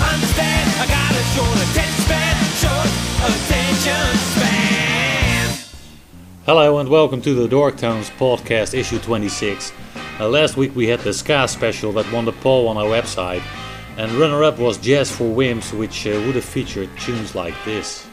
understand. I got a short attention span, short attention span. Hello and welcome to the Dorktones podcast, issue 26. Uh, last week we had the Ska special that won the poll on our website, and runner up was Jazz for Wimps, which uh, would have featured tunes like this.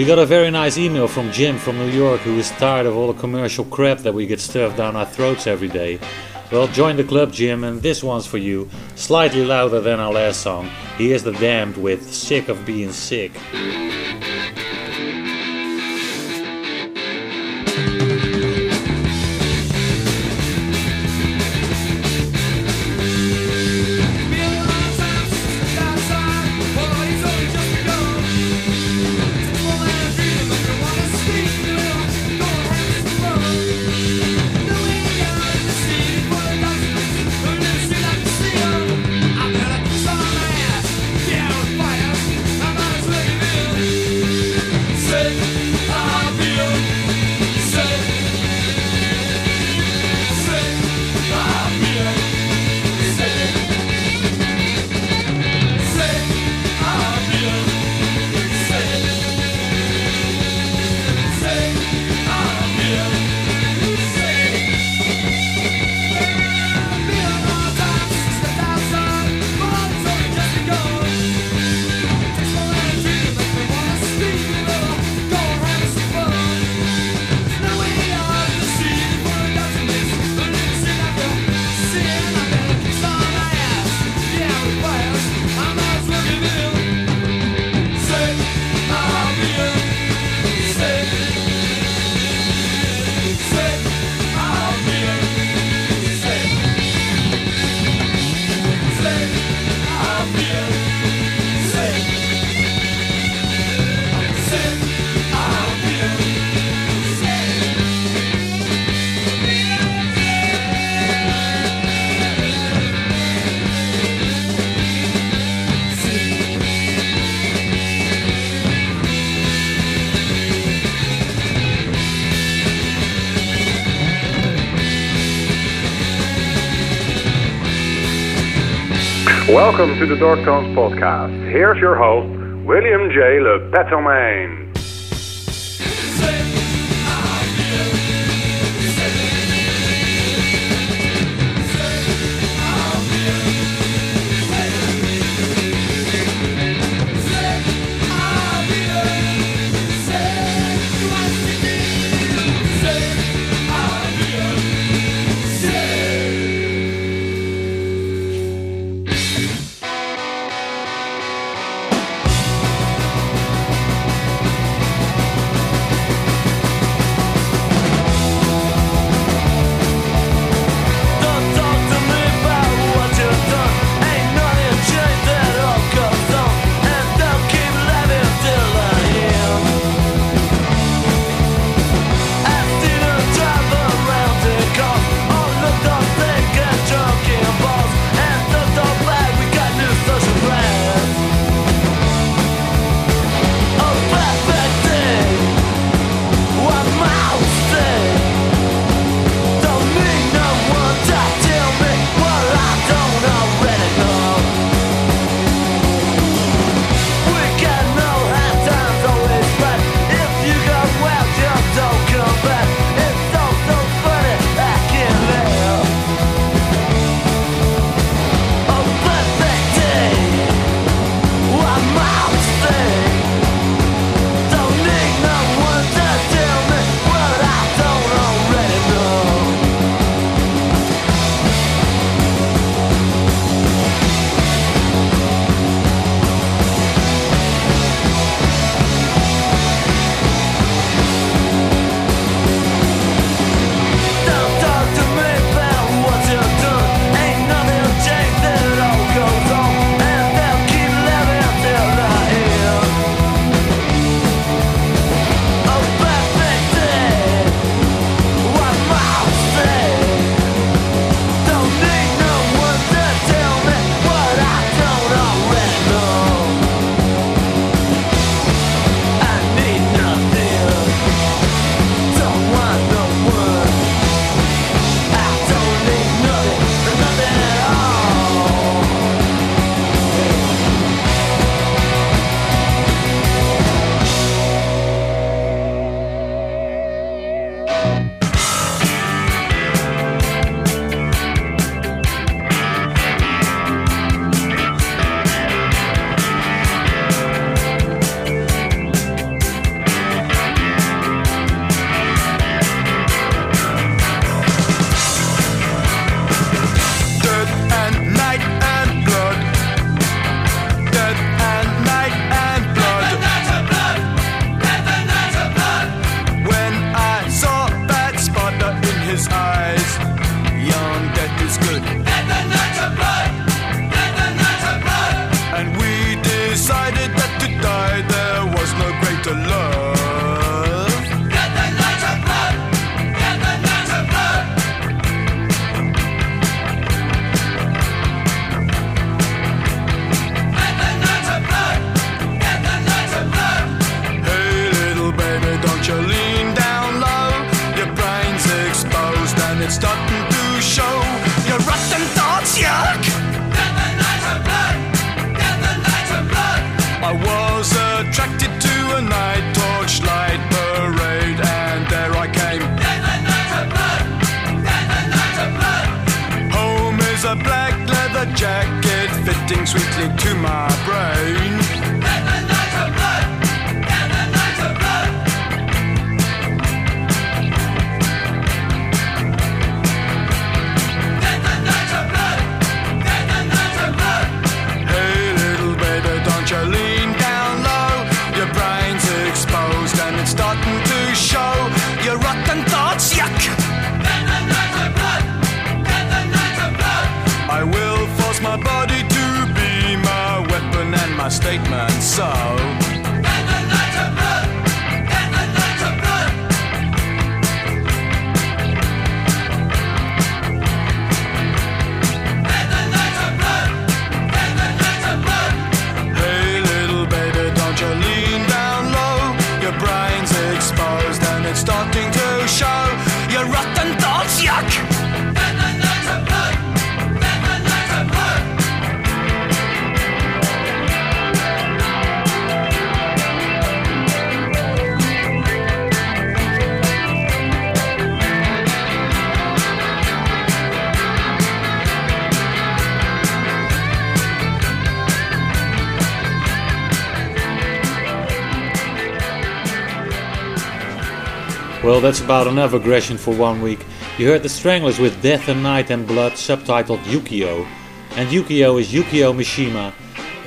We got a very nice email from Jim from New York who is tired of all the commercial crap that we get stuffed down our throats every day. Well, join the club, Jim, and this one's for you. Slightly louder than our last song. Here's the Damned with Sick of Being Sick. Welcome to the Dorktones Podcast. Here's your host, William J. Le Petermain. listening to my statements of Well, that's about enough aggression for one week. You heard the Stranglers with Death and Night and Blood, subtitled Yukio. And Yukio is Yukio Mishima,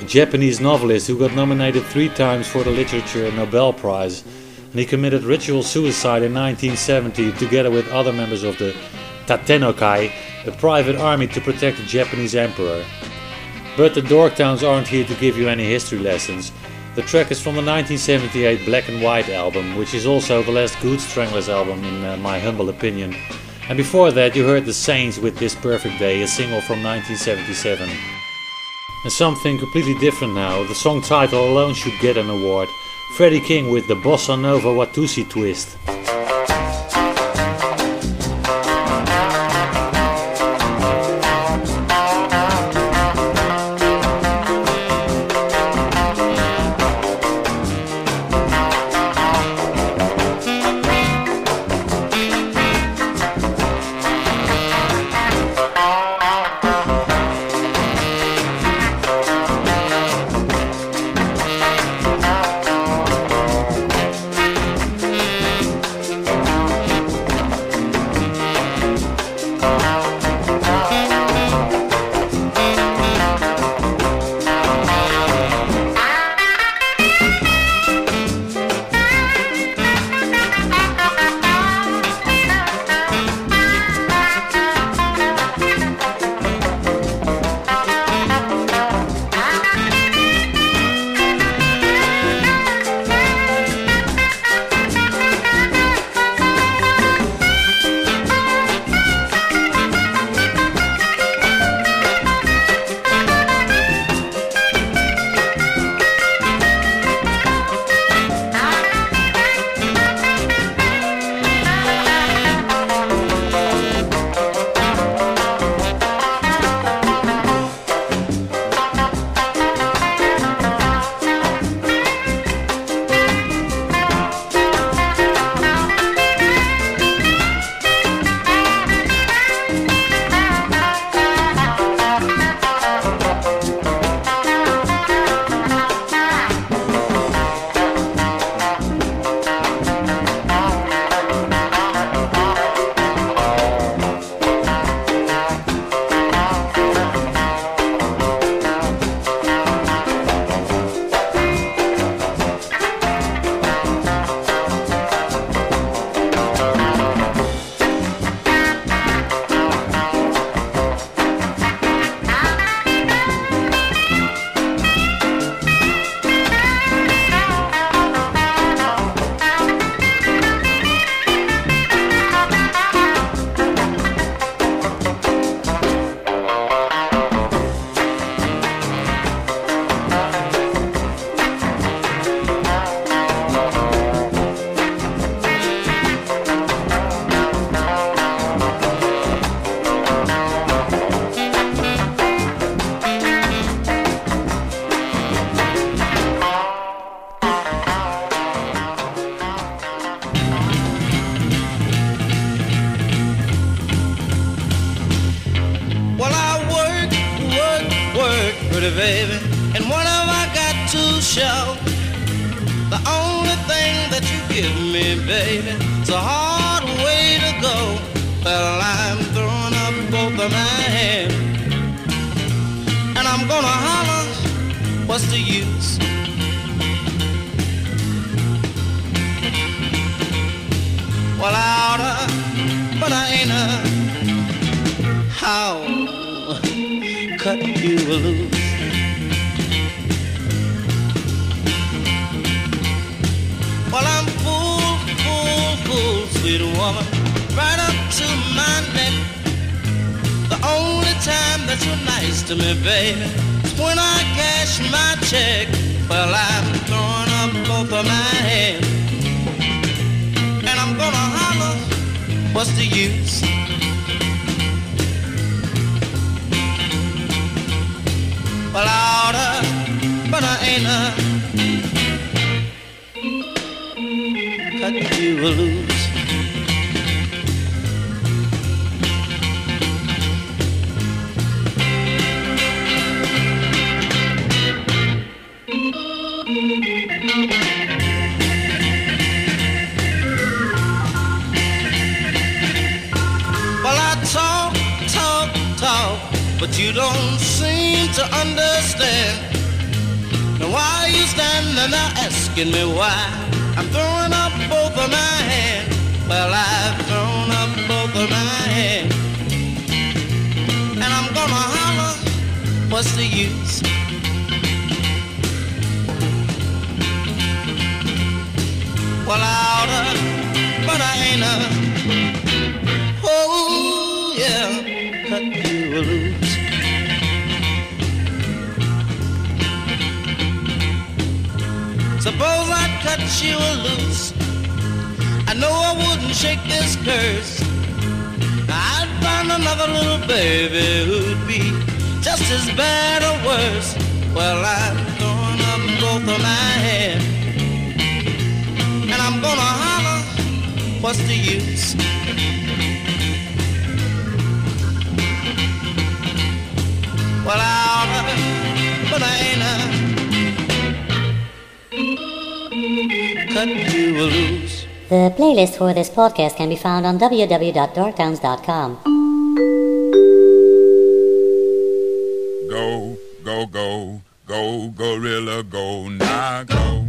a Japanese novelist who got nominated three times for the Literature Nobel Prize. And he committed ritual suicide in 1970 together with other members of the Tatenokai, a private army to protect the Japanese emperor. But the Dorktones aren't here to give you any history lessons. The track is from the 1978 Black and White album, which is also the last good Stranglers album in uh, my humble opinion. And before that you heard The Saints with This Perfect Day, a single from 1977. And something completely different now, the song title alone should get an award. Freddie King with the Bossa Nova Watusi twist. I'm gonna holler, what's the use? Well, I oughta, but I ain't a how cut you loose. Well, I'm full, full, full, sweet woman, that you're nice to me, baby, when I cash my check. Well, I'm throwing up both of my hands, and I'm gonna holler, what's the use? Well, I oughta, but I ain't a cut you loose. to understand why you standing there asking me why I'm throwing up both of my hands. Well, I've thrown up both of my hands, and I'm gonna holler. What's the use? Well, I oughta, but I ain't a. Suppose I cut you loose. I know I wouldn't shake this curse. I'd find another little baby who'd be just as bad or worse. Well, I'm throwing up both of my hands. And I'm gonna holler, what's the use? Well, I'll, but I ain't The playlist for this podcast can be found on www.dorktones.com. Go, go, go, go, gorilla, go, now go.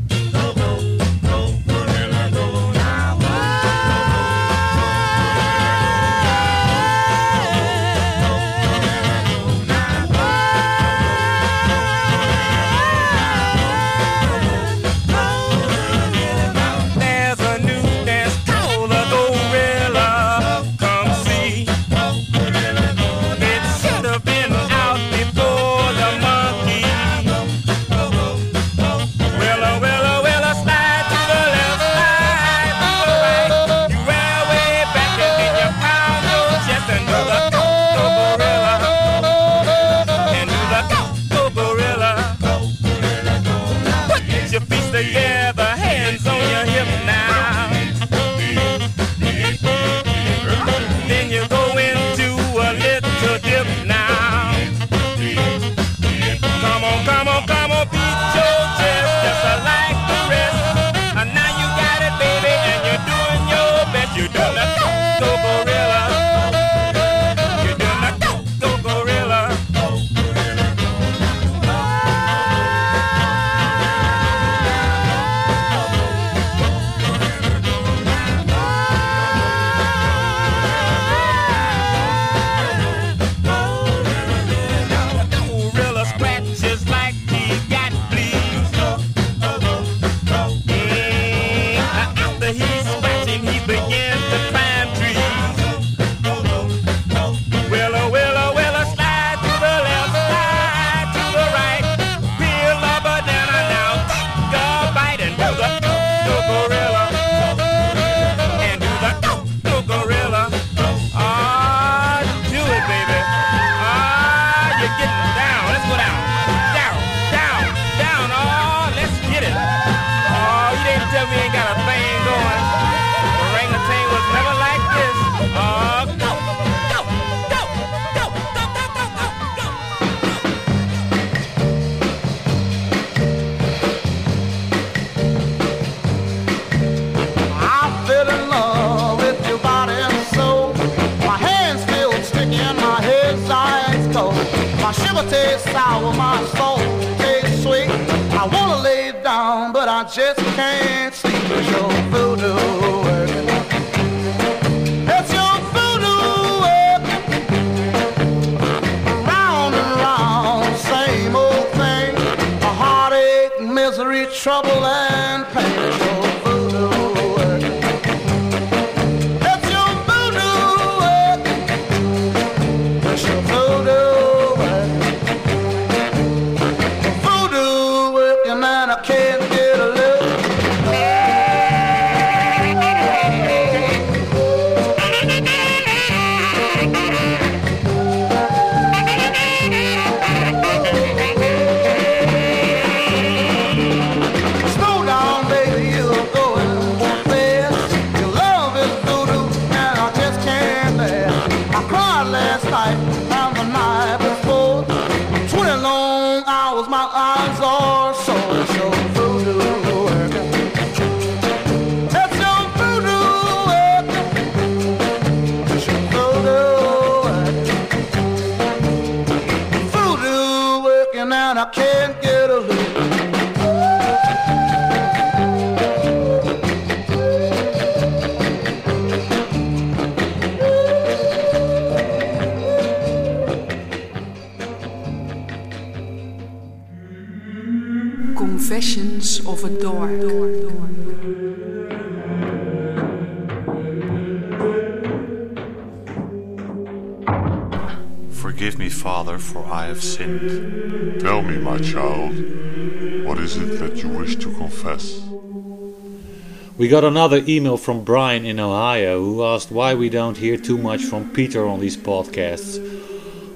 We got another email from Brian in Ohio who asked why we don't hear too much from Peter on these podcasts.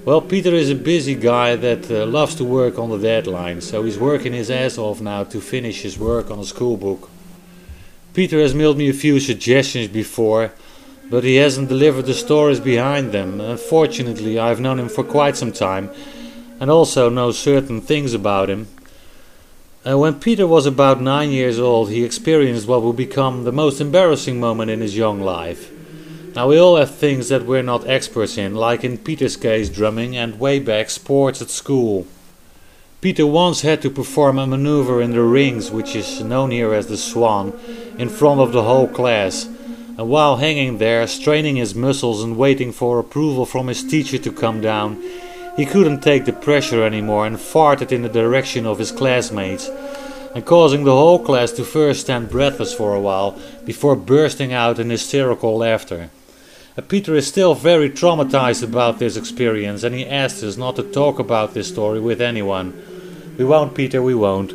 Well, Peter is a busy guy that uh, loves to work on the deadline, so he's working his ass off now to finish his work on a school book. Peter has mailed me a few suggestions before, but he hasn't delivered the stories behind them. Unfortunately, I've known him for quite some time and also know certain things about him. Uh, when Peter was about nine years old, he experienced what would become the most embarrassing moment in his young life. Now, we all have things that we're not experts in, like in Peter's case, drumming, and way back, sports at school. Peter once had to perform a maneuver in the rings, which is known here as the swan, in front of the whole class. And while hanging there, straining his muscles and waiting for approval from his teacher to come down, he couldn't take the pressure anymore and farted in the direction of his classmates, and causing the whole class to first stand breathless for a while before bursting out in hysterical laughter. Uh, Peter is still very traumatized about this experience and he asked us not to talk about this story with anyone. We won't, Peter, we won't.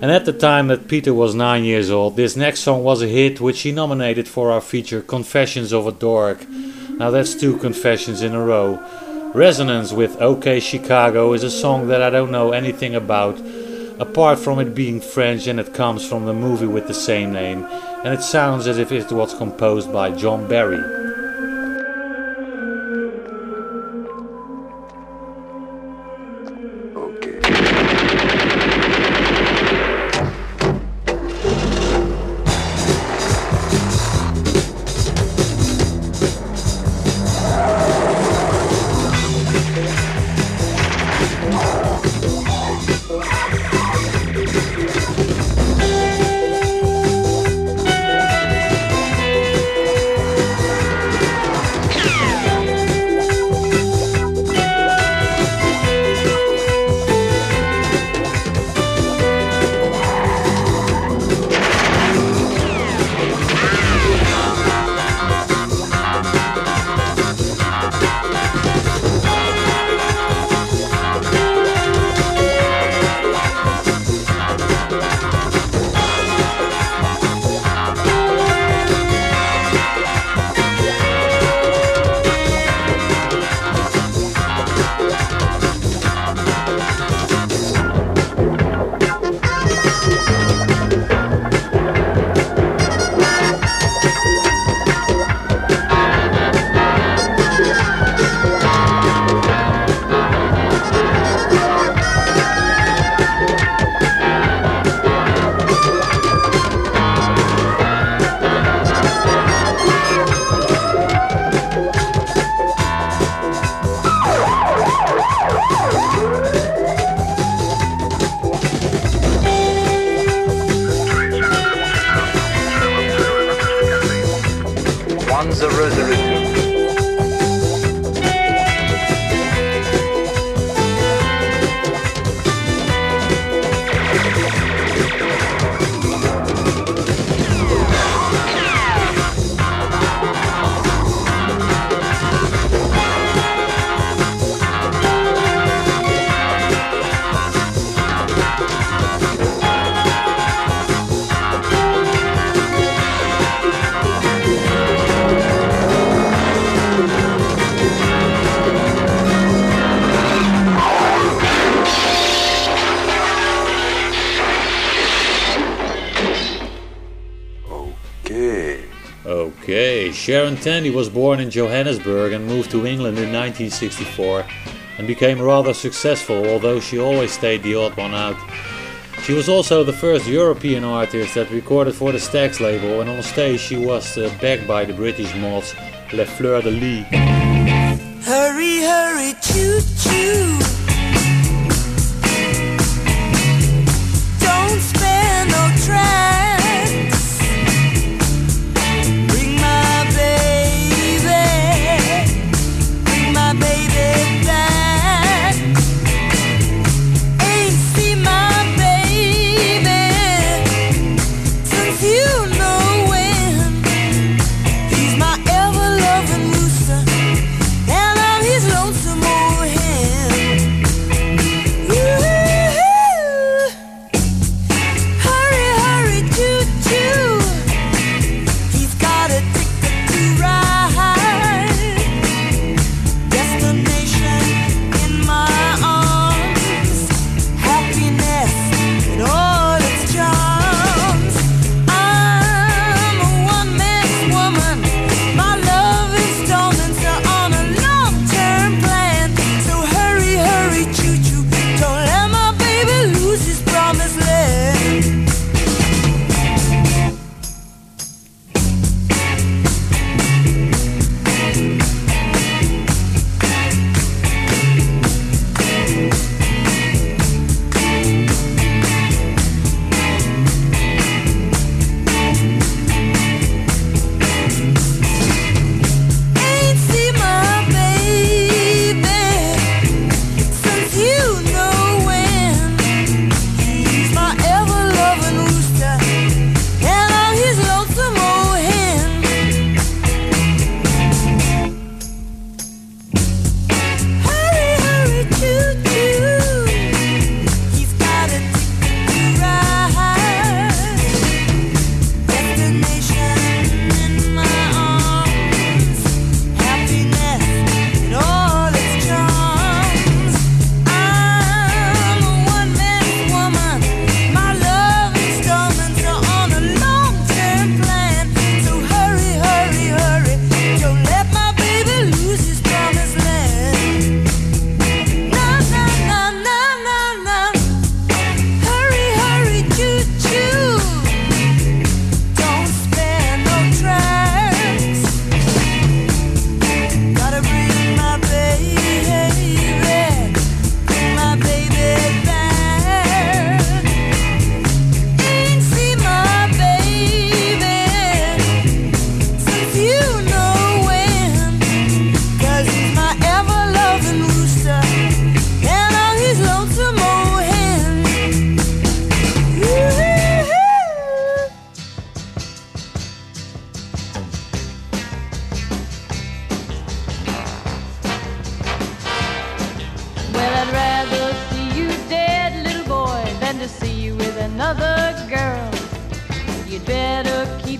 And at the time that Peter was nine years old, this next song was a hit which he nominated for our feature Confessions of a Dork. Now that's two confessions in a row. Resonance with OK Chicago is a song that I don't know anything about, apart from it being French and it comes from the movie with the same name, and it sounds as if it was composed by John Barry. Sharon Tandy was born in Johannesburg and moved to England in 1964 and became rather successful, although she always stayed the odd one out. She was also the first European artist that recorded for the Stax label, and on stage she was uh, backed by the British mods Les Fleur de Lys. Hurry, hurry, choo choo. Don't spare no tracks.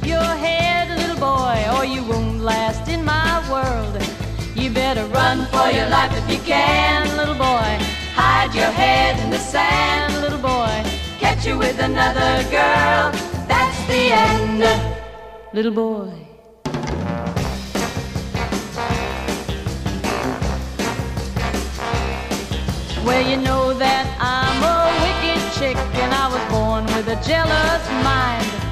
Your head, little boy, or you won't last in my world. You better run for your life if you can, little boy. Hide your head in the sand, little boy. Catch you with another girl, that's the end, little boy. Well, you know that I'm a wicked chick and I was born with a jealous mind.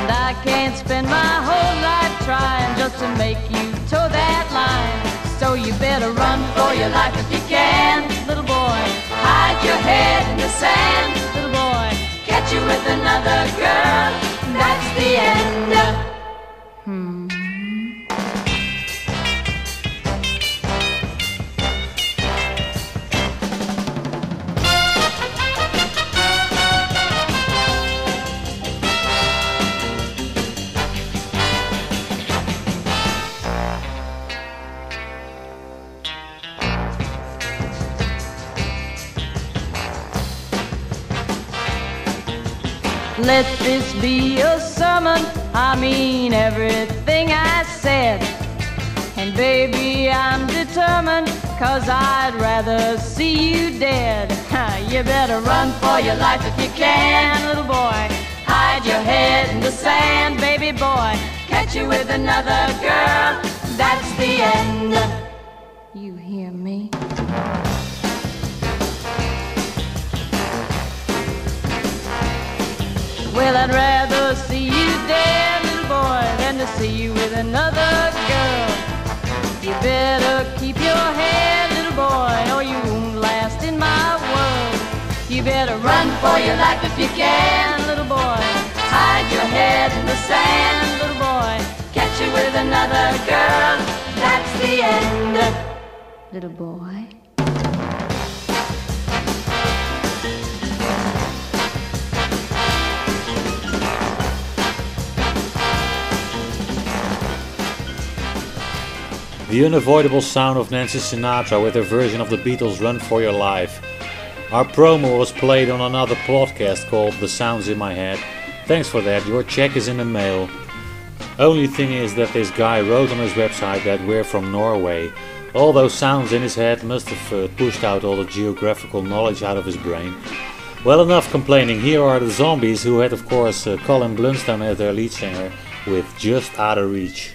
And I can't spend my whole life trying just to make you toe that line. So you better run for your life if you can, little boy. Hide your head in the sand, little boy. Catch you with another girl, that's the end. Hmm. Let this be a sermon. I mean everything I said. And baby, I'm determined, cause I'd rather see you dead. you better run for your life if you can, little boy. Hide your head in the sand, baby boy. Catch you with another girl, that's the end. Well, I'd rather see you dead, little boy, than to see you with another girl. You better keep your head, little boy, or you won't last in my world. You better run for your life if you can, little boy. Hide your head in the sand, little boy. Catch you with another girl. That's the end, little boy. The unavoidable sound of Nancy Sinatra with her version of the Beatles' Run for Your Life. Our promo was played on another podcast called The Sounds in My Head. Thanks for that, your check is in the mail. Only thing is that this guy wrote on his website that we're from Norway. All those sounds in his head must have uh, pushed out all the geographical knowledge out of his brain. Well, enough complaining. Here are the zombies, who had, of course, uh, Colin Blunstone as their lead singer, with Just Out of Reach.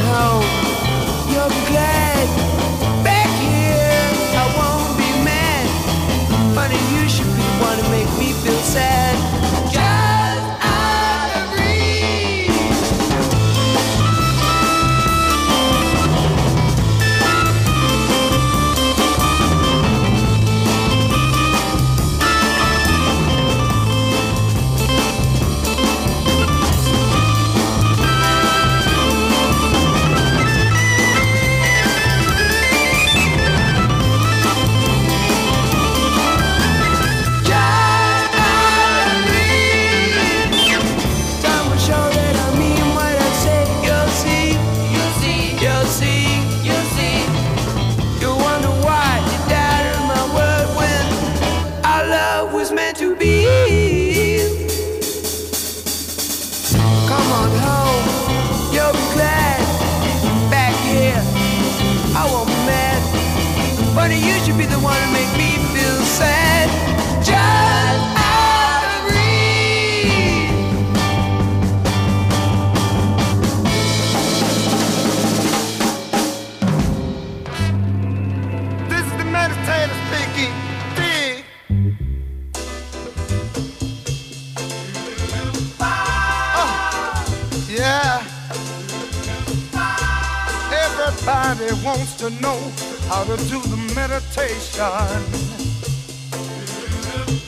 home. You're glad. Know how to do the meditation.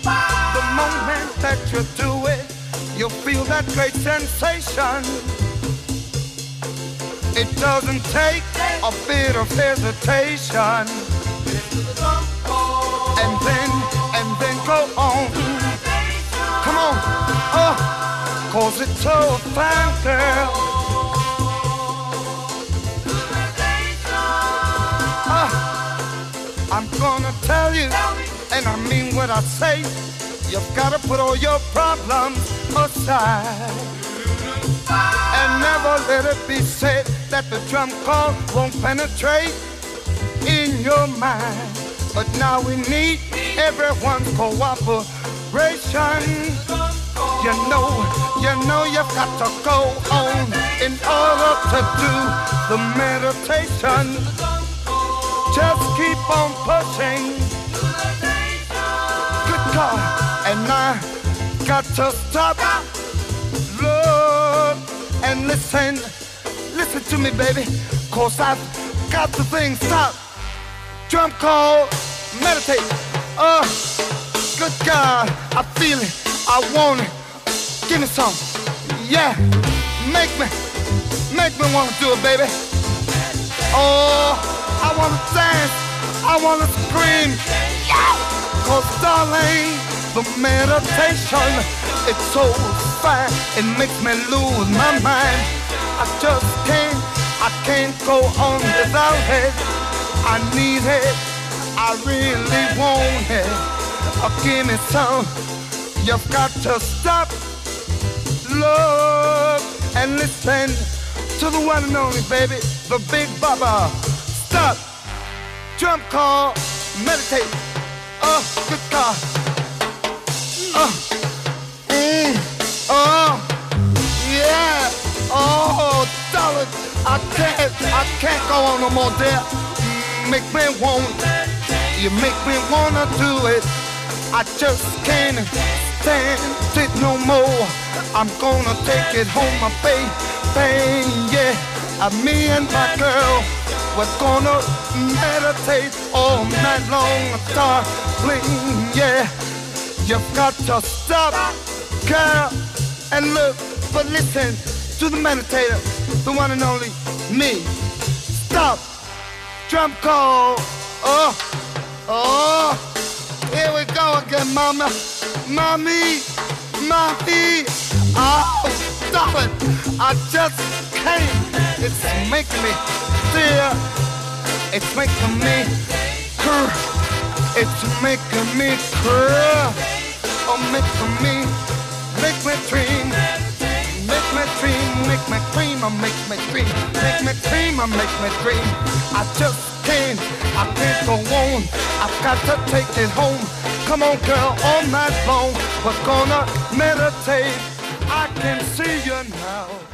The moment that you do it, you feel that great sensation. It doesn't take a bit of hesitation. And then, and then go on. Come on, oh, cause it's so fine, girl. I'm gonna tell you, and I mean what I say. You've gotta put all your problems aside. And never let it be said that the drum call won't penetrate in your mind. But now we need everyone's cooperation. You know, you know you've got to go on in order to do the meditation. Just keep on pushing. Good God, and I got to stop. Look and listen, listen to me, baby, cause I've got the thing stopped. Drum call, meditate. Oh, good God, I feel it, I want it. Give me some, yeah. Make me, make me wanna do it, baby. Oh, I wanna dance, I wanna scream, yeah. Cause darling, the meditation, it's so fine, it makes me lose my mind. I just can't, I can't go on without it. I need it, I really want it. Oh, give me some, you've got to stop, look, and listen to the one and only baby, the Big Baba. Stop, drum call, meditate. Oh, good God. Oh, mm, oh, yeah. Oh, darling, I can't, I can't go on no more, dear. Make me want, you make me wanna do it. I just can't stand it no more. I'm gonna take it home, my baby, yeah. Me and my girl, we're gonna meditate all night long, darling, yeah. You've got to stop, girl, and look, but listen to the meditator, the one and only me. Stop, drum call, oh, oh, here we go again, mama, mommy, mommy, oh, stop it, I just can't, it's making me dear, it's making me cur, it's making me cur, oh, making me, make me dream, make me dream, make me dream, oh, make me dream, make me dream, oh, make me dream, I just can't, I can't go on, I've got to take it home, come on girl, all night long, we're gonna meditate, I can see you now.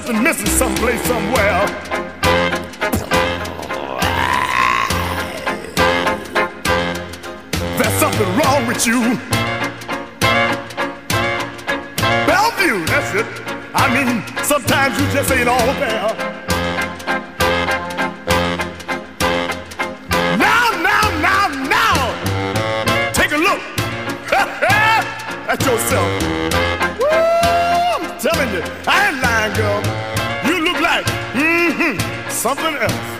Something missing someplace somewhere. There's something wrong with you. Bellevue, that's it. I mean, sometimes you just ain't all there. Now, now, now, now, take a look at yourself. Something else.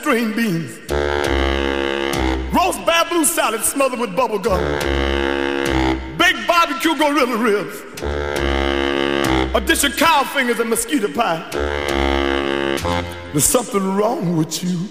String beans. Roast bamboo salad smothered with bubble gum. Baked barbecue gorilla ribs. A dish of cow fingers and mosquito pie. There's something wrong with you.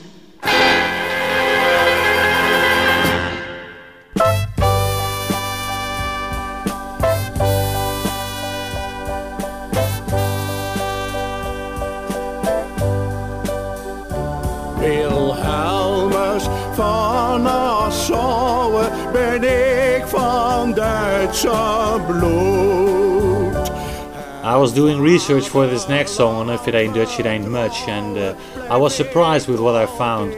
I was doing research for this next song on If It Ain't Dutch, It Ain't Much, and uh, I was surprised with what I found.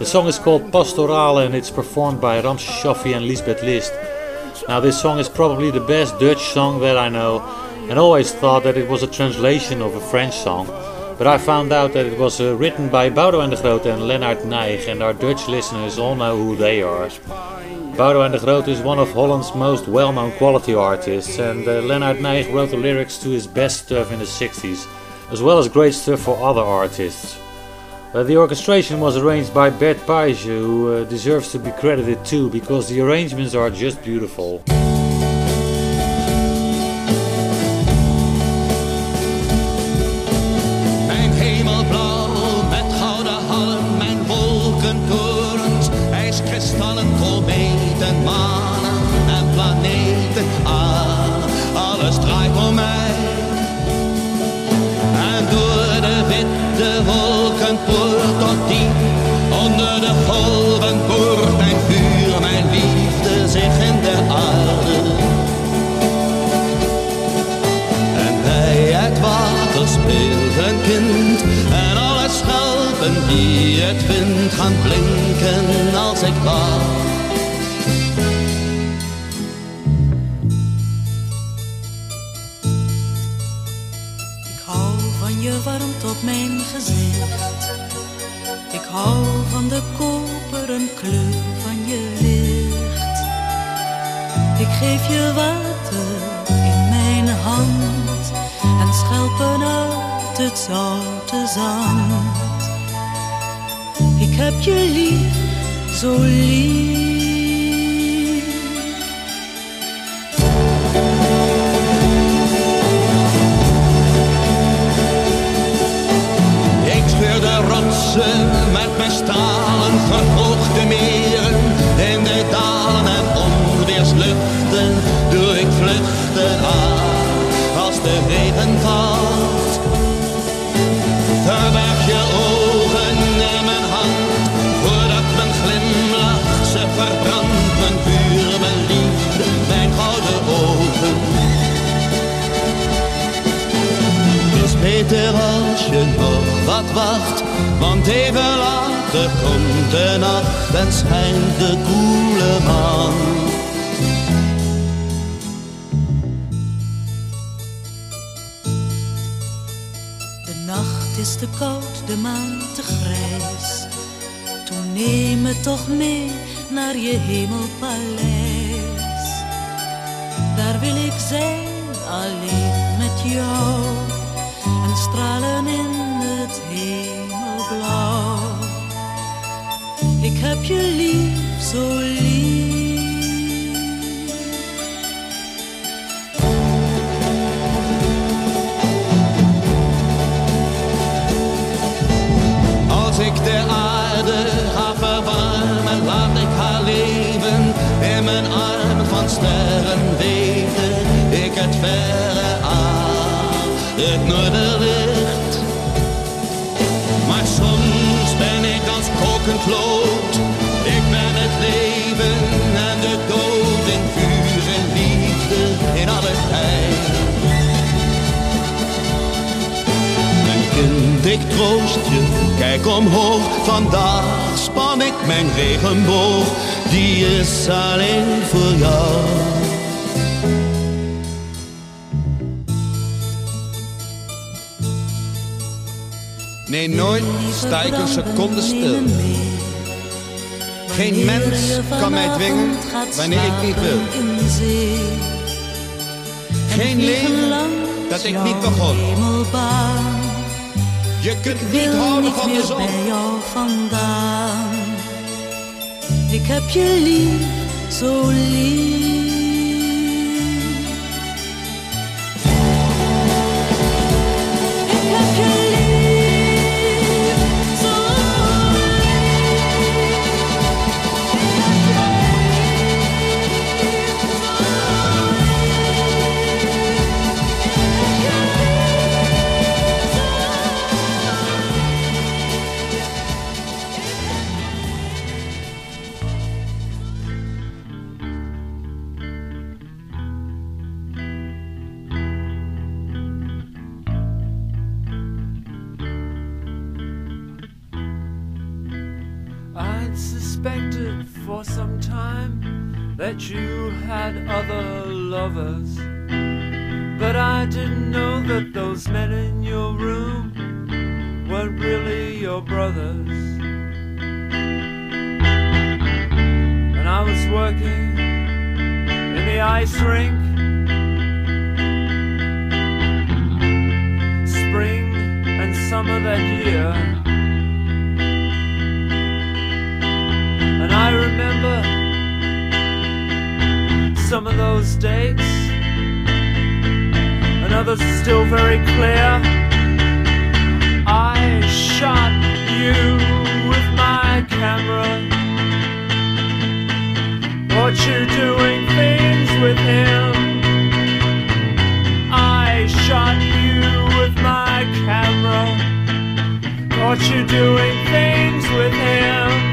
The song is called Pastorale and it's performed by Ramses Shaffy and Liesbeth List. Now, this song is probably the best Dutch song that I know, and always thought that it was a translation of a French song. But I found out that it was uh, written by Boudewijn de Groot and Lennaert Nijgh, and our Dutch listeners all know who they are. Boudewijn de Groot is one of Holland's most well-known quality artists, and uh, Lennaert Nijgh wrote the lyrics to his best stuff in the 60s, as well as great stuff for other artists. Uh, the orchestration was arranged by Bert Paige, who uh, deserves to be credited too, because the arrangements are just beautiful. Een kind En alle schelpen die het vindt gaan blinken als ik wacht Ik hou van je warmte op mijn gezicht. Ik hou van de koperen kleur van je licht. Ik geef je water in mijn hand en schelpen uit het zoute zand. Ik heb je lief, zo lief. Ik scheur de rotsen beter als je nog wat wacht. Want even later komt de nacht en schijnt de koele maan. De nacht is te koud, de maan te grijs. Toen neem me toch mee naar je hemelpaleis. Daar wil ik zijn, alleen met jou. En stralen in het hemelblauw. Ik heb je lief, zo lief. Als ik de aarde ga verwarmen, laat ik haar leven in mijn arm van sterren weten. Ik het verre aan, het noorderlicht. Ik troost je, kijk omhoog. Vandaag span ik mijn regenboog, die is alleen voor jou. Nee, nooit sta ik een seconde stil. Geen mens kan mij dwingen wanneer ik niet wil. Geen leven dat ik niet begon. Je kunt niet houden van de zon. bij jou vandaan. Ik heb je lief, zo lief. Suspected for some time that you had other lovers. But I didn't know that those men in your room weren't really your brothers. And I was working in the ice rink. Spring and summer that year. I remember some of those dates, and others are still very clear. I shot you with my camera. Caught you doing things with him. I shot you with my camera. Caught you doing things with him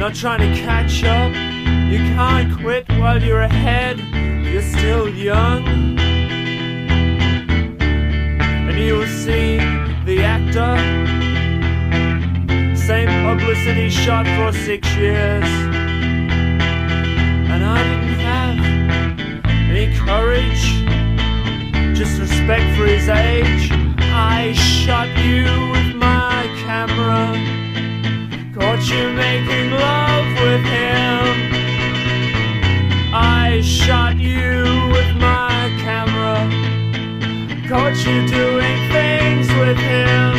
not trying to catch up. You can't quit while you're ahead, you're still young and you will see the actor. Same publicity shot for six years. And I didn't have any courage, just respect for his age. I shot you with my camera, caught you making love with him. I shot you with my camera caught you doing things with him,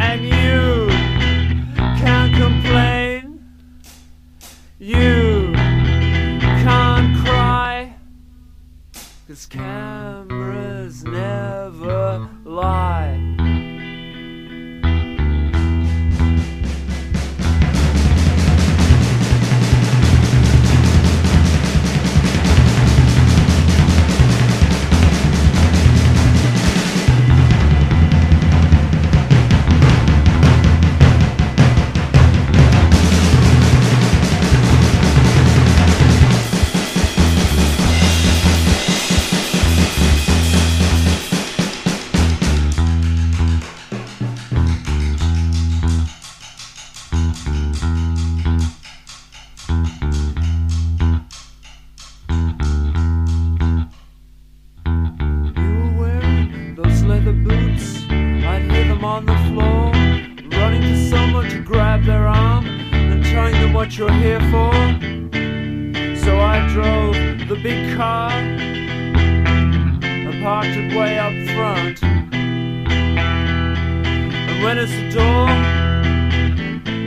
and you can't complain. You can't cry, cause cameras never lie.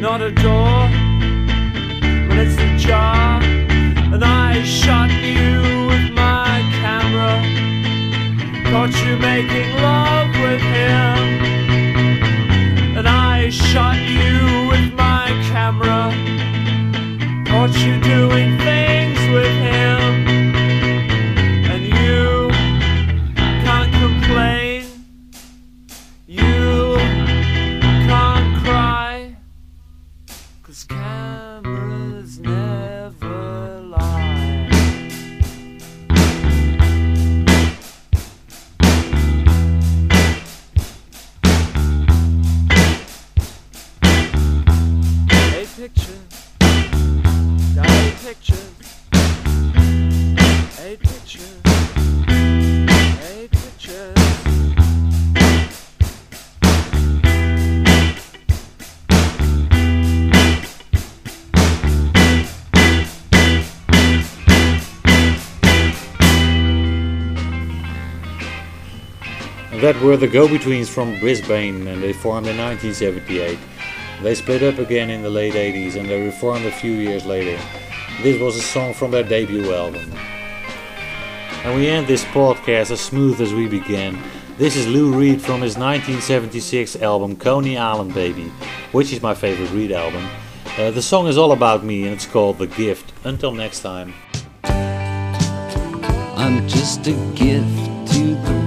Not a door, but it's a jar, and I shot you with my camera, caught you making love with him. And I shot you with my camera, caught you doing the Go-Betweens from Brisbane and they formed in 1978. They split up again in the late 80s and they reformed a few years later. This was a song from their debut album. And we end this podcast as smooth as we began. This is Lou Reed from his 1976 album Coney Island Baby, which is my favorite Reed album. Uh, the song is all about me and it's called The Gift. Until next time. I'm just a gift to the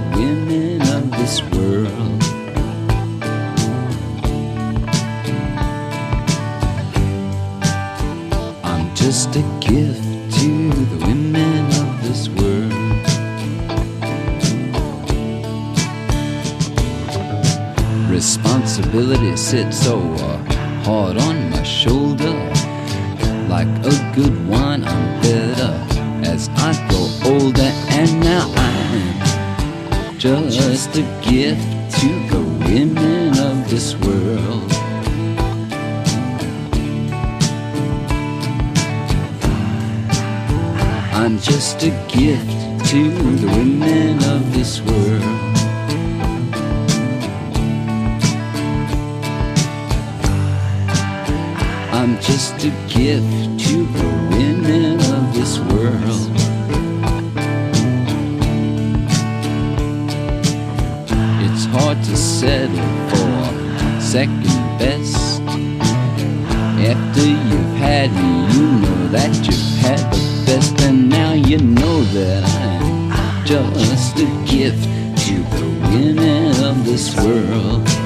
this world. I'm just a gift to the women of this world. Responsibility sits so uh, hard on my shoulder. Like a good wine, I'm better as I grow older, and now I'm just a gift to the women of this world. I'm just a gift to the women of this world. I'm just a gift to the hard to settle for second best. After you've had me, you know that you've had the best, and now you know that I'm just a gift to the women of this world.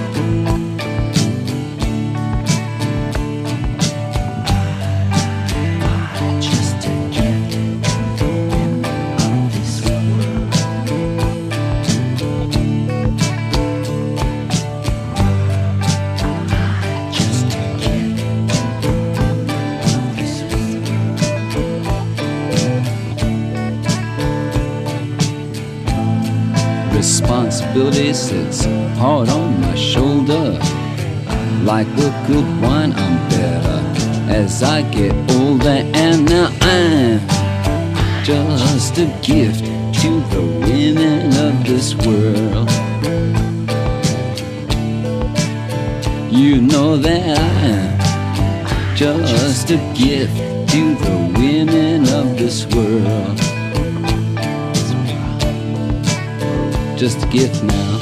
Sits hard on my shoulder. Like a good wine, I'm better as I get older, and now I'm just a gift to the women of this world. You know that I'm just a gift to the women of this world. Just a gift now.